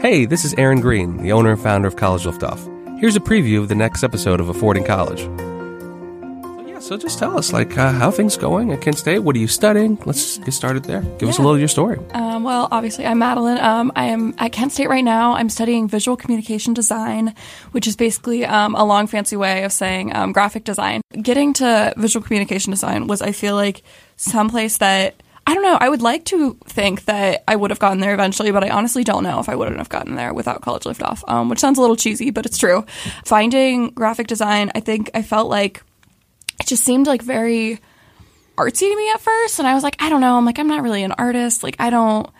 Hey, this is Aaron Green, the owner and founder of College Liftoff. Here's a preview of the next episode of Affording College. So, yeah, so just tell us, like, uh, how things going at Kent State? What are you studying? Let's get started there. Give us a little of your story. Um, well, obviously, I'm Madeline. Um, I am at Kent State right now. I'm studying visual communication design, which is basically um, a long, fancy way of saying um, graphic design. Getting to visual communication design was, I feel like, someplace that I don't know. I would like to think that I would have gotten there eventually, but I honestly don't know if I wouldn't have gotten there without college liftoff, um, which sounds a little cheesy, but it's true. Finding graphic design, I think I felt like it just seemed like very artsy to me at first and I was like, I don't know. I'm like, I'm not really an artist. Like I don't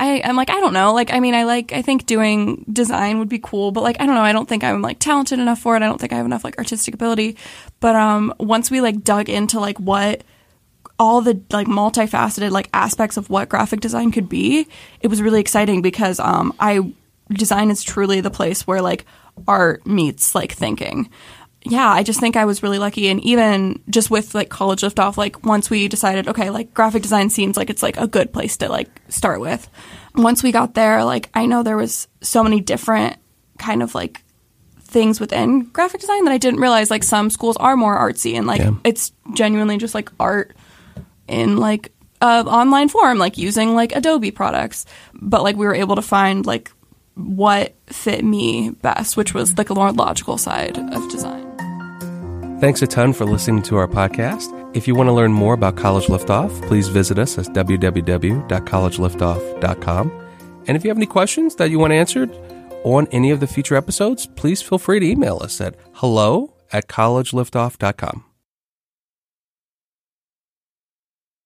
I, I'm like, I don't know. Like, I mean, I like, I think doing design would be cool, but like, I don't know. I don't think I'm like talented enough for it. I don't think I have enough like artistic ability. But um, once we like dug into like what all the like multifaceted like aspects of what graphic design could be, it was really exciting because um, I design is truly the place where like art meets like thinking. Yeah, I just think I was really lucky, and even just with like college liftoff, like once we decided, okay, like graphic design seems like it's like a good place to like start with. Once we got there, like I know there was so many different kind of like things within graphic design that I didn't realize. Like some schools are more artsy, and like Yeah. it's genuinely just like art in like a online form, like using like Adobe products. But like we were able to find like what fit me best, which was like a more logical side of design. Thanks a ton for listening to our podcast. If you want to learn more about College Liftoff, please visit us at www.collegeliftoff.com. And if you have any questions that you want answered on any of the future episodes, please feel free to email us at hello at collegeliftoff.com.